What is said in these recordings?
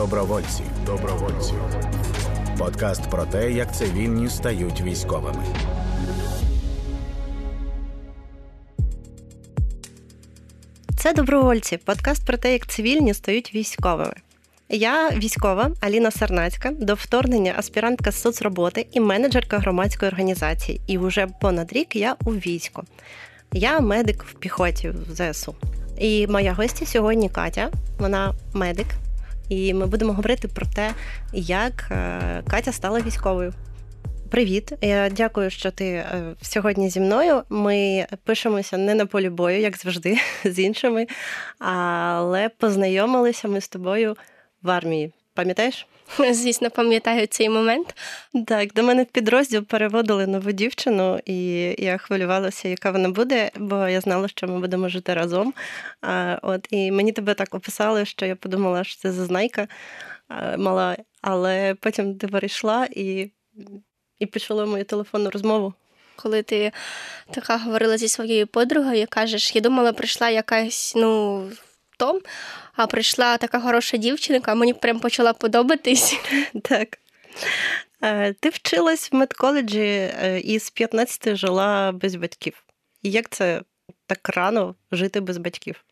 Добровольці. Добровольці. Подкаст про те, як цивільні стають військовими. Це добровольці. Подкаст про те, як цивільні стають військовими. Я військова Аліна Сарнацька, до вторгнення аспірантка соцроботи і менеджерка громадської організації. І вже понад рік я у війську. Я медик в піхоті в ЗСУ. І моя гостя сьогодні Катя, вона медик. І ми будемо говорити про те, як е, Катя стала військовою. Привіт, я дякую, що ти е, сьогодні зі мною. Ми пишемося не на полі бою, як завжди, з іншими, але познайомилися ми з тобою в армії. Пам'ятаєш? Звісно, пам'ятаю цей момент. Так, до мене в підрозділ переводили нову дівчину, і я хвилювалася, яка вона буде, бо я знала, що ми будемо жити разом. А, От і мені тебе так описали, що я подумала, що це зазнайка мала, але потім ти перейшла і, і почала мою телефонну розмову. Коли ти така говорила зі своєю подругою, кажеш, я думала, прийшла якась, ну том, а прийшла така хороша дівчинка, мені прям почала подобатись. Так. Е, ти вчилась в медколеджі е, і з 15 жила без батьків. І Як це так рано жити без батьків?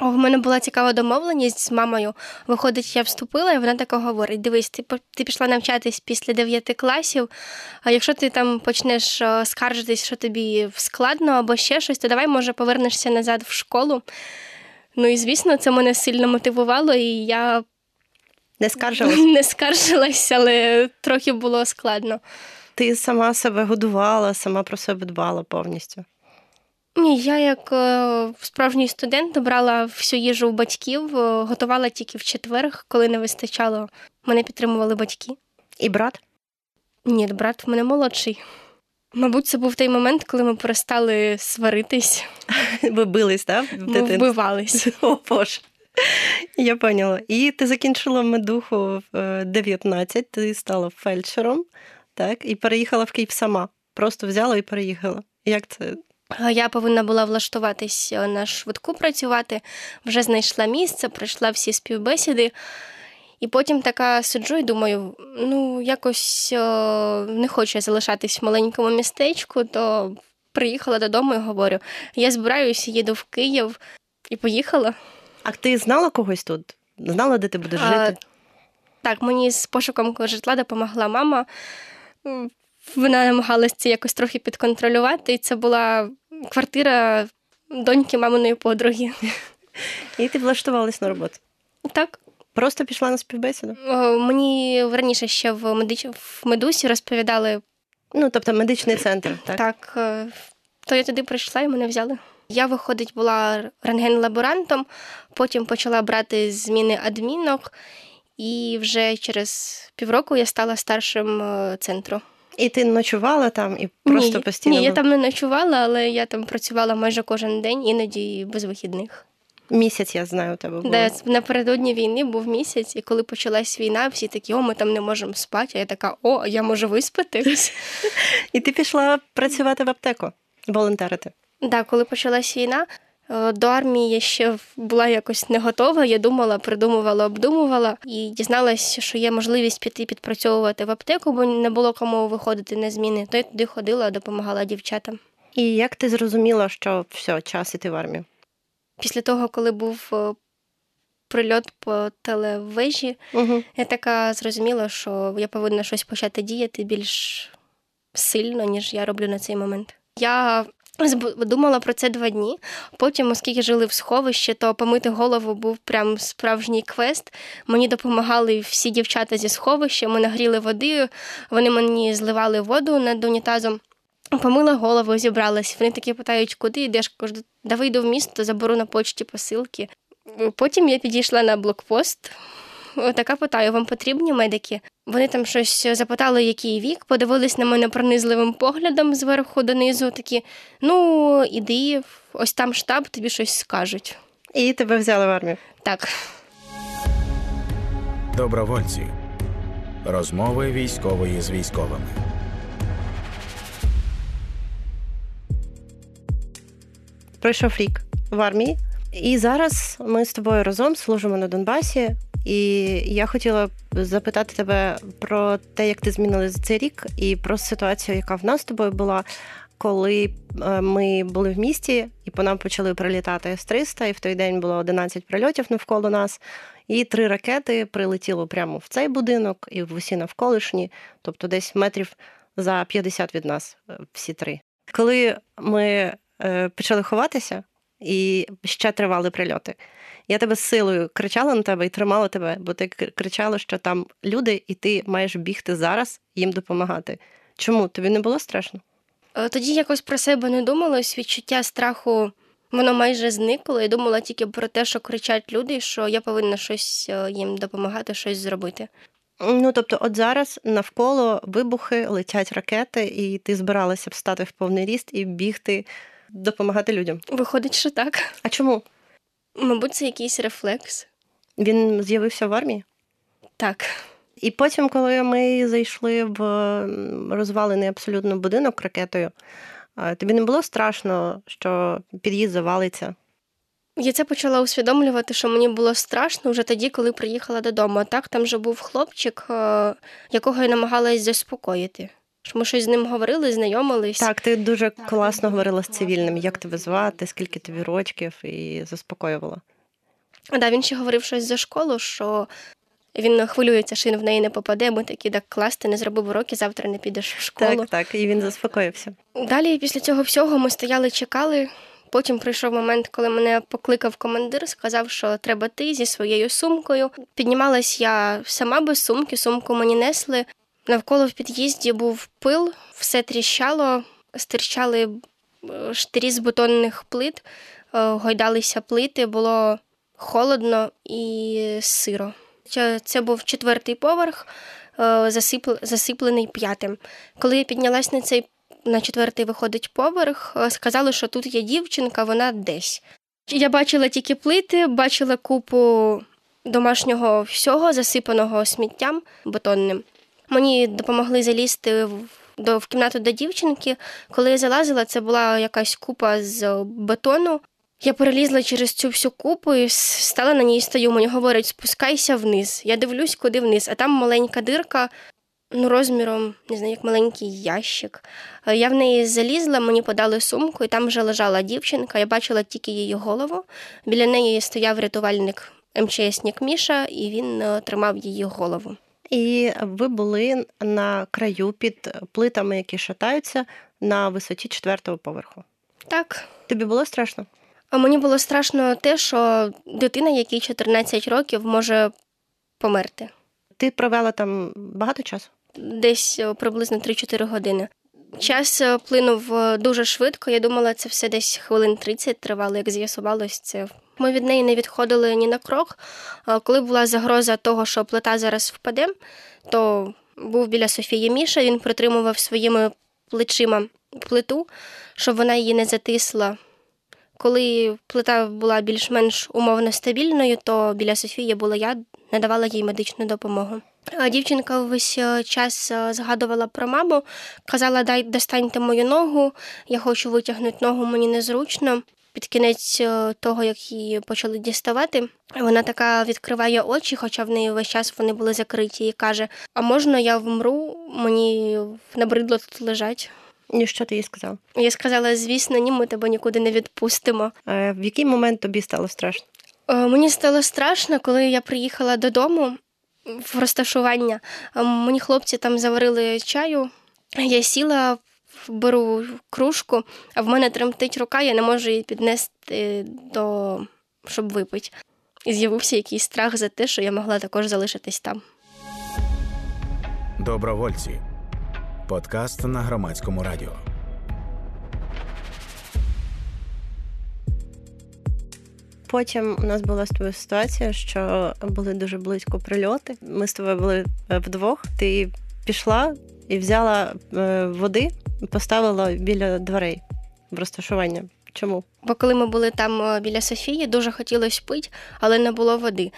О, в мене була цікава домовленість з мамою. Виходить, я вступила, і вона така говорить: дивись, ти ти пішла навчатись після 9 класів. А якщо ти там почнеш скаржитись, що тобі складно або ще щось, то давай, може, повернешся назад в школу. Ну і звісно, це мене сильно мотивувало, і я не скаржилась? Не скаржилась, але трохи було складно. Ти сама себе годувала, сама про себе дбала повністю. Ні, я як е, справжній студент брала всю їжу у батьків, е, готувала тільки в четвер, коли не вистачало. Мене підтримували батьки. І брат? Ні, брат в мене молодший. Мабуть, це був той момент, коли ми перестали сваритись. Ви бились, так? Ми вбивались. О, Боже. Я поняла. І ти закінчила медуху в 19, е, ти стала фельдшером, так, і переїхала в Київ сама. Просто взяла і переїхала. Як це? Я повинна була влаштуватись на швидку працювати, вже знайшла місце, пройшла всі співбесіди. І потім така сиджу і думаю, ну, якось о, не хочу я залишатись в маленькому містечку, то приїхала додому і говорю: я збираюся, їду в Київ і поїхала. А ти знала когось тут? Знала, де ти будеш жити? Так, мені з пошуком житла допомогла мама. Вона намагалася це якось трохи підконтролювати, і це була квартира доньки маминої подруги. І ти влаштувалась на роботу? Так. Просто пішла на співбесіду? Мені раніше ще в медич... в медусі розповідали. Ну, тобто медичний центр, так? Так, е, то я туди прийшла і мене взяли. Я, виходить, була рентген-лаборантом, потім почала брати зміни адмінок, і вже через півроку я стала старшим е, центру. І ти ночувала там і просто ні, постійно? Ні, я там не ночувала, але я там працювала майже кожен день, іноді без вихідних. Місяць я знаю тебе. було. Да, напередодні війни був місяць, і коли почалась війна, всі такі, о, ми там не можемо спати. А я така, о, я можу виспатись. І ти пішла працювати в аптеку, волонтерити. Так, да, коли почалась війна, е, до армії я ще була якось не готова. Я думала, придумувала, обдумувала і дізналася, що є можливість піти підпрацьовувати в аптеку, бо не було кому виходити на зміни. То я туди ходила, допомагала дівчатам. І як ти зрозуміла, що все, час іти в армію? Після того, коли був е, прильот по телевежі, угу. я така зрозуміла, що я повинна щось почати діяти більш сильно, ніж я роблю на цей момент. Я Думала про це два дні. Потім, оскільки жили в сховищі, то помити голову був прям справжній квест. Мені допомагали всі дівчата зі сховища. Ми нагріли води, вони мені зливали воду над унітазом. Помила голову, зібралась. Вони такі питають, куди йдеш? Кажу, да вийду в місто, заберу на почті посилки. Потім я підійшла на блокпост. Така питаю, вам потрібні медики? Вони там щось запитали, який вік, подивились на мене пронизливим поглядом зверху донизу. Такі: ну, іди, ось там штаб, тобі щось скажуть. І тебе взяли в армію. Так. Добровольці. Розмови військової з військовими. Пройшов рік в армії, і зараз ми з тобою разом служимо на Донбасі. І я хотіла запитати тебе про те, як ти змінила за цей рік, і про ситуацію, яка в нас з тобою була, коли е, ми були в місті, і по нам почали прилітати С-300, і в той день було 11 прильотів навколо нас. І три ракети прилетіло прямо в цей будинок і в усі навколишні, тобто десь метрів за 50 від нас, е, всі три. Коли ми почали ховатися і ще тривали прильоти, я тебе з силою кричала на тебе і тримала тебе, бо ти кричала, що там люди, і ти маєш бігти зараз їм допомагати. Чому тобі не було страшно? Е, тоді якось про себе не думалось, відчуття страху. Воно майже зникло. Я думала тільки про те, що кричать люди, що я повинна щось їм допомагати, щось зробити. Ну тобто, от зараз навколо вибухи летять ракети, і ти збиралася встати в повний ріст і бігти, допомагати людям. Виходить, що так. А чому? Мабуть, це якийсь рефлекс. Він з'явився в армії? Так. І потім, коли ми зайшли в розвалений абсолютно будинок ракетою, тобі не було страшно, що під'їзд завалиться? Я це почала усвідомлювати, що мені було страшно вже тоді, коли приїхала додому. А так там вже був хлопчик, е, якого я намагалась заспокоїти. Що ми щось з ним говорили, знайомились. Так, ти дуже класно говорила з цивільним, як тебе звати, скільки тобі рочків, і заспокоювала. А да, він ще говорив щось за школу, що він хвилюється, що він в неї не попаде. Ми такі так клас, ти не зробив уроки, завтра не підеш в школу. Так, так, і він заспокоївся. Далі, після цього всього, ми стояли, чекали. Потім прийшов момент, коли мене покликав командир, сказав, що треба ти зі своєю сумкою. Піднімалась я сама без сумки, сумку мені несли. Навколо в під'їзді був пил, все тріщало, стирчали е, штирі з бетонних плит, е, гойдалися плити, було холодно і сиро. Це був четвертий поверх, е, засиплений п'ятим. Коли я піднялась на цей на четвертий виходить поверх, сказали, що тут є дівчинка, вона десь. Я бачила тільки плити, бачила купу домашнього всього, засипаного сміттям бетонним. Мені допомогли залізти в до в кімнату до дівчинки. Коли я залазила, це була якась купа з бетону. Я перелізла через цю всю купу і стала на ній стою. Мені говорять, спускайся вниз. Я дивлюсь, куди вниз, а там маленька дирка ну, розміром, не знаю, як маленький ящик. Е, я в неї залізла, мені подали сумку, і там вже лежала дівчинка. Я бачила тільки її голову. Біля неї стояв рятувальник МЧСник Міша, і він е, тримав її голову. І ви були на краю під плитами, які шатаються на висоті четвертого поверху. Так. Тобі було страшно? А мені було страшно те, що дитина, якій 14 років, може померти. Ти провела там багато часу? десь е, приблизно 3-4 години. Час е, плинув е, дуже швидко. Я думала, це все десь хвилин 30 тривало, як з'ясувалось це. Ми від неї не відходили ні на крок. Коли була загроза того, що плита зараз впаде, то був біля Софії Міша, він притримував своїми плечима плиту, щоб вона її не затисла. Коли плита була більш-менш умовно стабільною, то біля Софії була я, надавала їй медичну допомогу. Дівчинка весь е, час е, згадувала про маму, казала, дай достаньте мою ногу, я хочу витягнути ногу, мені незручно. Під кінець е, того, як її почали діставати, вона така відкриває очі, хоча в неї весь час вони були закриті, і каже: А можна я вмру? Мені набридло тут лежать. І що ти їй сказала? Я сказала: звісно, ні, ми тебе нікуди не відпустимо. А В який момент тобі стало страшно? Мені стало страшно, коли я приїхала додому в розташування. Мені хлопці там заварили чаю. Я сіла, беру кружку, а в мене тремтить рука, я не можу її піднести до щоб випити. І з'явився якийсь страх за те, що я могла також залишитись там. Добровольці. Подкаст на громадському радіо. Потім у нас була з тобою ситуація, що були дуже близько прильоти. Ми з тобою були е, вдвох. Ти пішла і взяла е, води поставила біля дверей в розташування. Чому? Бо коли ми були там е, біля Софії, дуже хотілося пити, але не було води.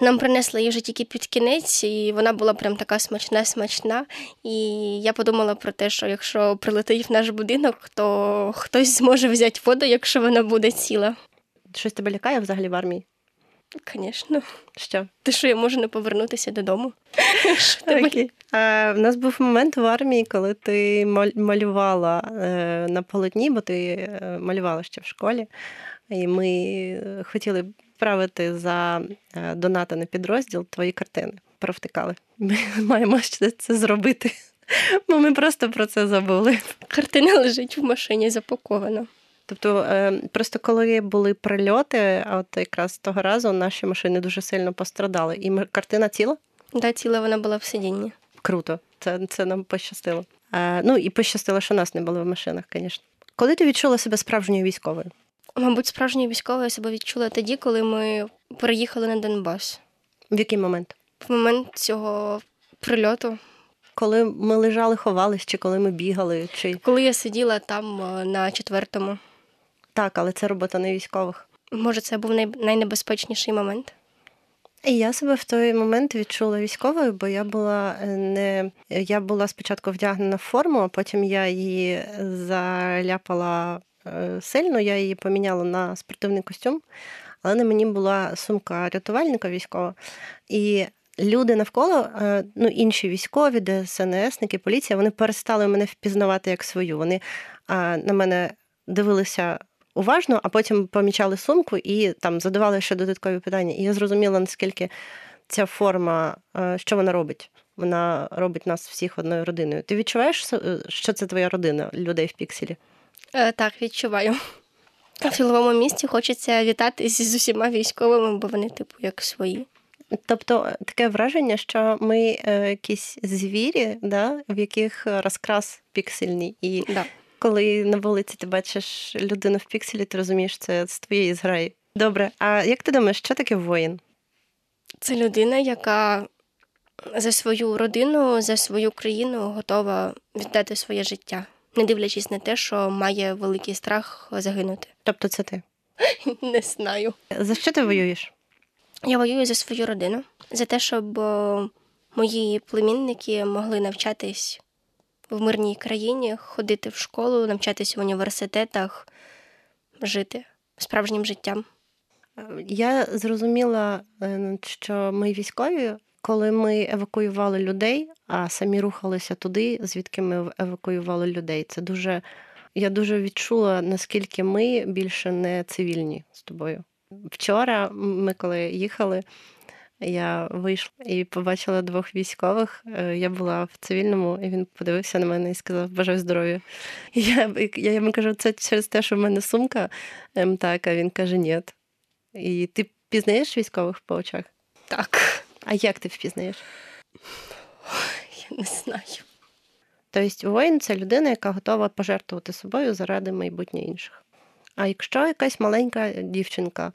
Нам принесли їжу тільки під кінець, і вона була прям така смачна, смачна. І я подумала про те, що якщо прилетить в наш будинок, то хтось зможе взяти воду, якщо вона буде ціла. Щось тебе лякає взагалі в армії? Звісно. Що? Ти що, я можу не повернутися додому? Окей. А, в нас був момент в армії, коли ти малювала е, на полотні, бо ти е, малювала ще в школі, і ми хотіли правити за е, донати на підрозділ твої картини. Провтикали. Ми маємо ще це зробити. Бо ми просто про це забули. Картина лежить в машині запакована. Тобто, е, просто коли були прильоти, от якраз того разу наші машини дуже сильно пострадали. І картина ціла? Да, ціла вона була в сидінні. Круто, це, це нам пощастило. Е, ну і пощастило, що нас не було в машинах, звісно. Коли ти відчула себе справжньою військовою? Мабуть, справжньою військовою я себе відчула тоді, коли ми переїхали на Донбас. В який момент? В момент цього прильоту, Коли ми лежали, ховались, чи коли ми бігали, чи коли я сиділа там е, на четвертому. Так, але це робота не військових. Може, це був най... найнебезпечніший момент. І я себе в той момент відчула військовою, бо я була е, не я була спочатку вдягнена в форму, а потім я її заляпала е, сильно, я її поміняла на спортивний костюм, але на мені була сумка рятувальника військова. І люди навколо, е, ну інші військові, ДСНСники, поліція, вони перестали мене впізнавати як свою. Вони на мене дивилися уважно, а потім помічали сумку і там задавали ще додаткові питання. І я зрозуміла, наскільки ця форма, е, що вона робить. Вона робить нас всіх одною родиною. Ти відчуваєш, е, що це твоя родина людей в пікселі? Е, так, відчуваю. В силовому місті хочеться вітатись з усіма військовими, бо вони, типу, як свої. Тобто е, таке враження, що ми е, якісь звірі, да, в яких розкрас піксельний. І Да. Коли на вулиці ти бачиш людину в пікселі, ти розумієш, це з твоєї зграї. Добре, а як ти думаєш, що таке воїн? Це людина, яка за свою родину, за свою країну готова віддати своє життя, не дивлячись на те, що має великий страх загинути. Тобто це ти. Не знаю. За що ти воюєш? Я воюю за свою родину, за те, щоб е, мої племінники могли навчатись в мирній країні, ходити в школу, навчатись в університетах, жити справжнім життям. Я зрозуміла, е, що ми військові, коли ми евакуювали людей, а самі рухалися туди, звідки ми евакуювали людей. Це дуже я дуже відчула, наскільки ми більше не цивільні з тобою. Вчора ми коли їхали, я вийшла і побачила двох військових. Е, Я була в цивільному, і він подивився на мене і сказав Бажаю здоров'я. І Я, я йому кажу, це через те, що в мене сумка. Ем, так, а він каже, ні. І ти пізнаєш військових по очах? Так, А як ти впізнаєш? я не знаю. Тобто воїн це людина, яка готова пожертвувати собою заради майбутнє інших. А якщо якась маленька дівчинка,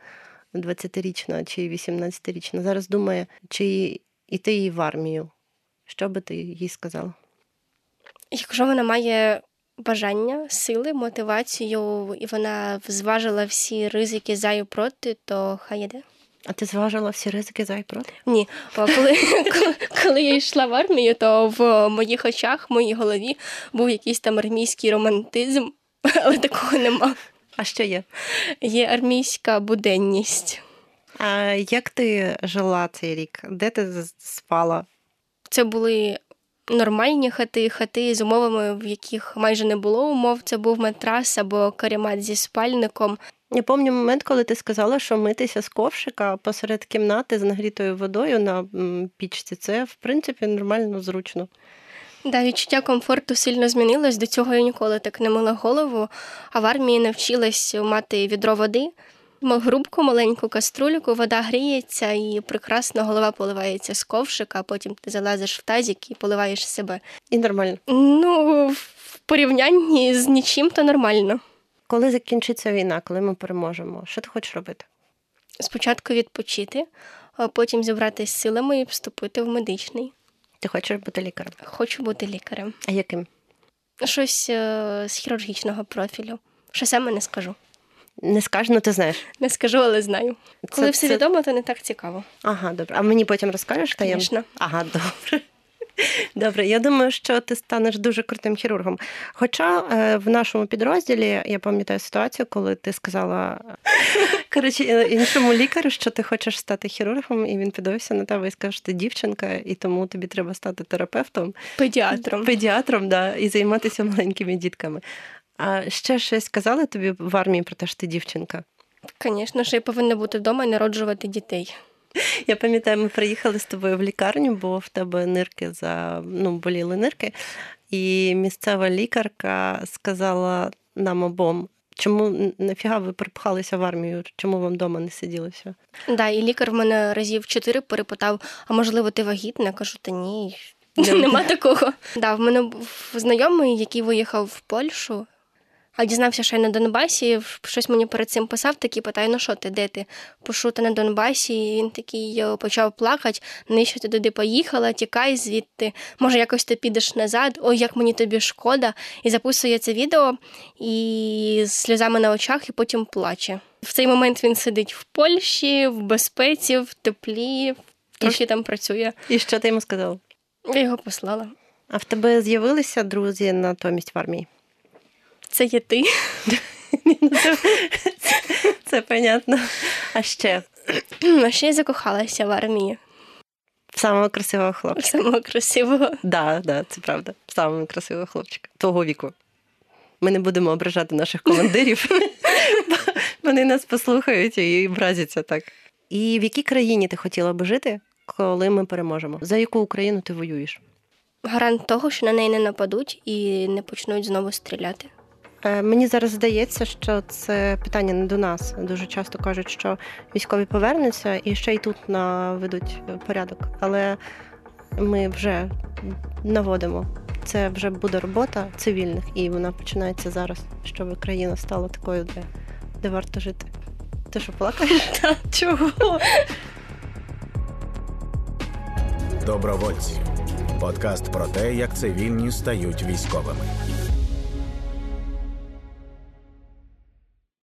20-річна чи 18-річна, зараз думає, чи йти їй в армію, що би ти їй сказала? Якщо вона має бажання, сили, мотивацію, і вона зважила всі ризики за і проти, то хай іде. А ти зважила всі ризики за і проти? Ні, коли, коли, коли я йшла в армію, то в моїх очах, в моїй голові був якийсь там армійський романтизм, але такого нема. А що є? Є армійська буденність. А як ти жила цей рік? Де ти спала? Це були нормальні хати, хати з умовами, в яких майже не було умов. Це був матрас або каремат зі спальником. Я пам'ятаю момент, коли ти сказала, що митися з ковшика посеред кімнати з нагрітою водою на пічці. Це, в принципі, нормально зручно. Да, відчуття комфорту сильно змінилось. До цього я ніколи так не мила голову, а в армії навчилась мати відро води, грубку, маленьку каструльку, вода гріється і прекрасно голова поливається з ковшика, а потім ти залазиш в тазик і поливаєш себе. І нормально. Ну, в порівнянні з нічим, то нормально. Коли закінчиться війна, коли ми переможемо, що ти хочеш робити? Спочатку відпочити, а потім зібратися з силами і вступити в медичний. Ти хочеш бути лікарем? Хочу бути лікарем. А яким? Щось е, з хірургічного профілю. Що саме не скажу. Не скажу, ну ти знаєш. Не скажу, але знаю. Коли все це- відомо, то не так цікаво. Ага, добре. А мені потім розкажеш? Звісно. Ага, добре. Добре, я думаю, що ти станеш дуже крутим хірургом. Хоча е, в нашому підрозділі я пам'ятаю ситуацію, коли ти сказала коротше, іншому лікарю, що ти хочеш стати хірургом, і він підивився на тебе і сказав, що ти дівчинка, і тому тобі треба стати терапевтом, Педіатром. педіатром, да, і займатися маленькими дітками. А ще щось казали тобі в армії про те, що ти дівчинка? Звісно, що я повинна бути вдома і народжувати дітей. Я пам'ятаю, ми приїхали з тобою в лікарню, бо в тебе нирки за ну, боліли нирки, і місцева лікарка сказала нам обом. Чому нафіга ви припхалися в армію? Чому вам вдома не сиділося? Да, і лікар в мене разів чотири перепитав: а можливо, ти вагітна? Я кажу, та ні, нема такого. Да, в мене був знайомий, який виїхав в Польщу, а дізнався, що я на Донбасі. Щось мені перед цим писав, такий питає, ну що ти, де ти? Пишу, ти на Донбасі, і він такий почав плакати, навіщо ти туди поїхала, тікай звідти. Може, якось ти підеш назад, ой, як мені тобі шкода. І записує це відео і з сльозами на очах, і потім плаче. В цей момент він сидить в Польщі, в безпеці, в теплі, трохи там працює. І що ти йому сказав? Я його послала. А в тебе з'явилися друзі натомість в армії? Це є ти. Це, понятно. А ще А ще я закохалася в армії. в самого красивого хлопчика. Самого красивого. Да, да, це правда. В самого красивого хлопчика. Того віку. Ми не будемо ображати наших командирів. Вони нас послухають і вразяться так. І в якій країні ти хотіла би жити, коли ми переможемо? За яку Україну ти воюєш? Гарант того, що на неї не нападуть і не почнуть знову стріляти. Е, Мені зараз здається, що це питання не до нас. Дуже часто кажуть, що військові повернуться і ще й тут наведуть порядок. Але ми вже наводимо. Це вже буде робота цивільних, і вона починається зараз, щоб країна стала такою, де, де варто жити. Ти що плакаєш? Чого? Добровольці. Подкаст про те, як цивільні стають військовими.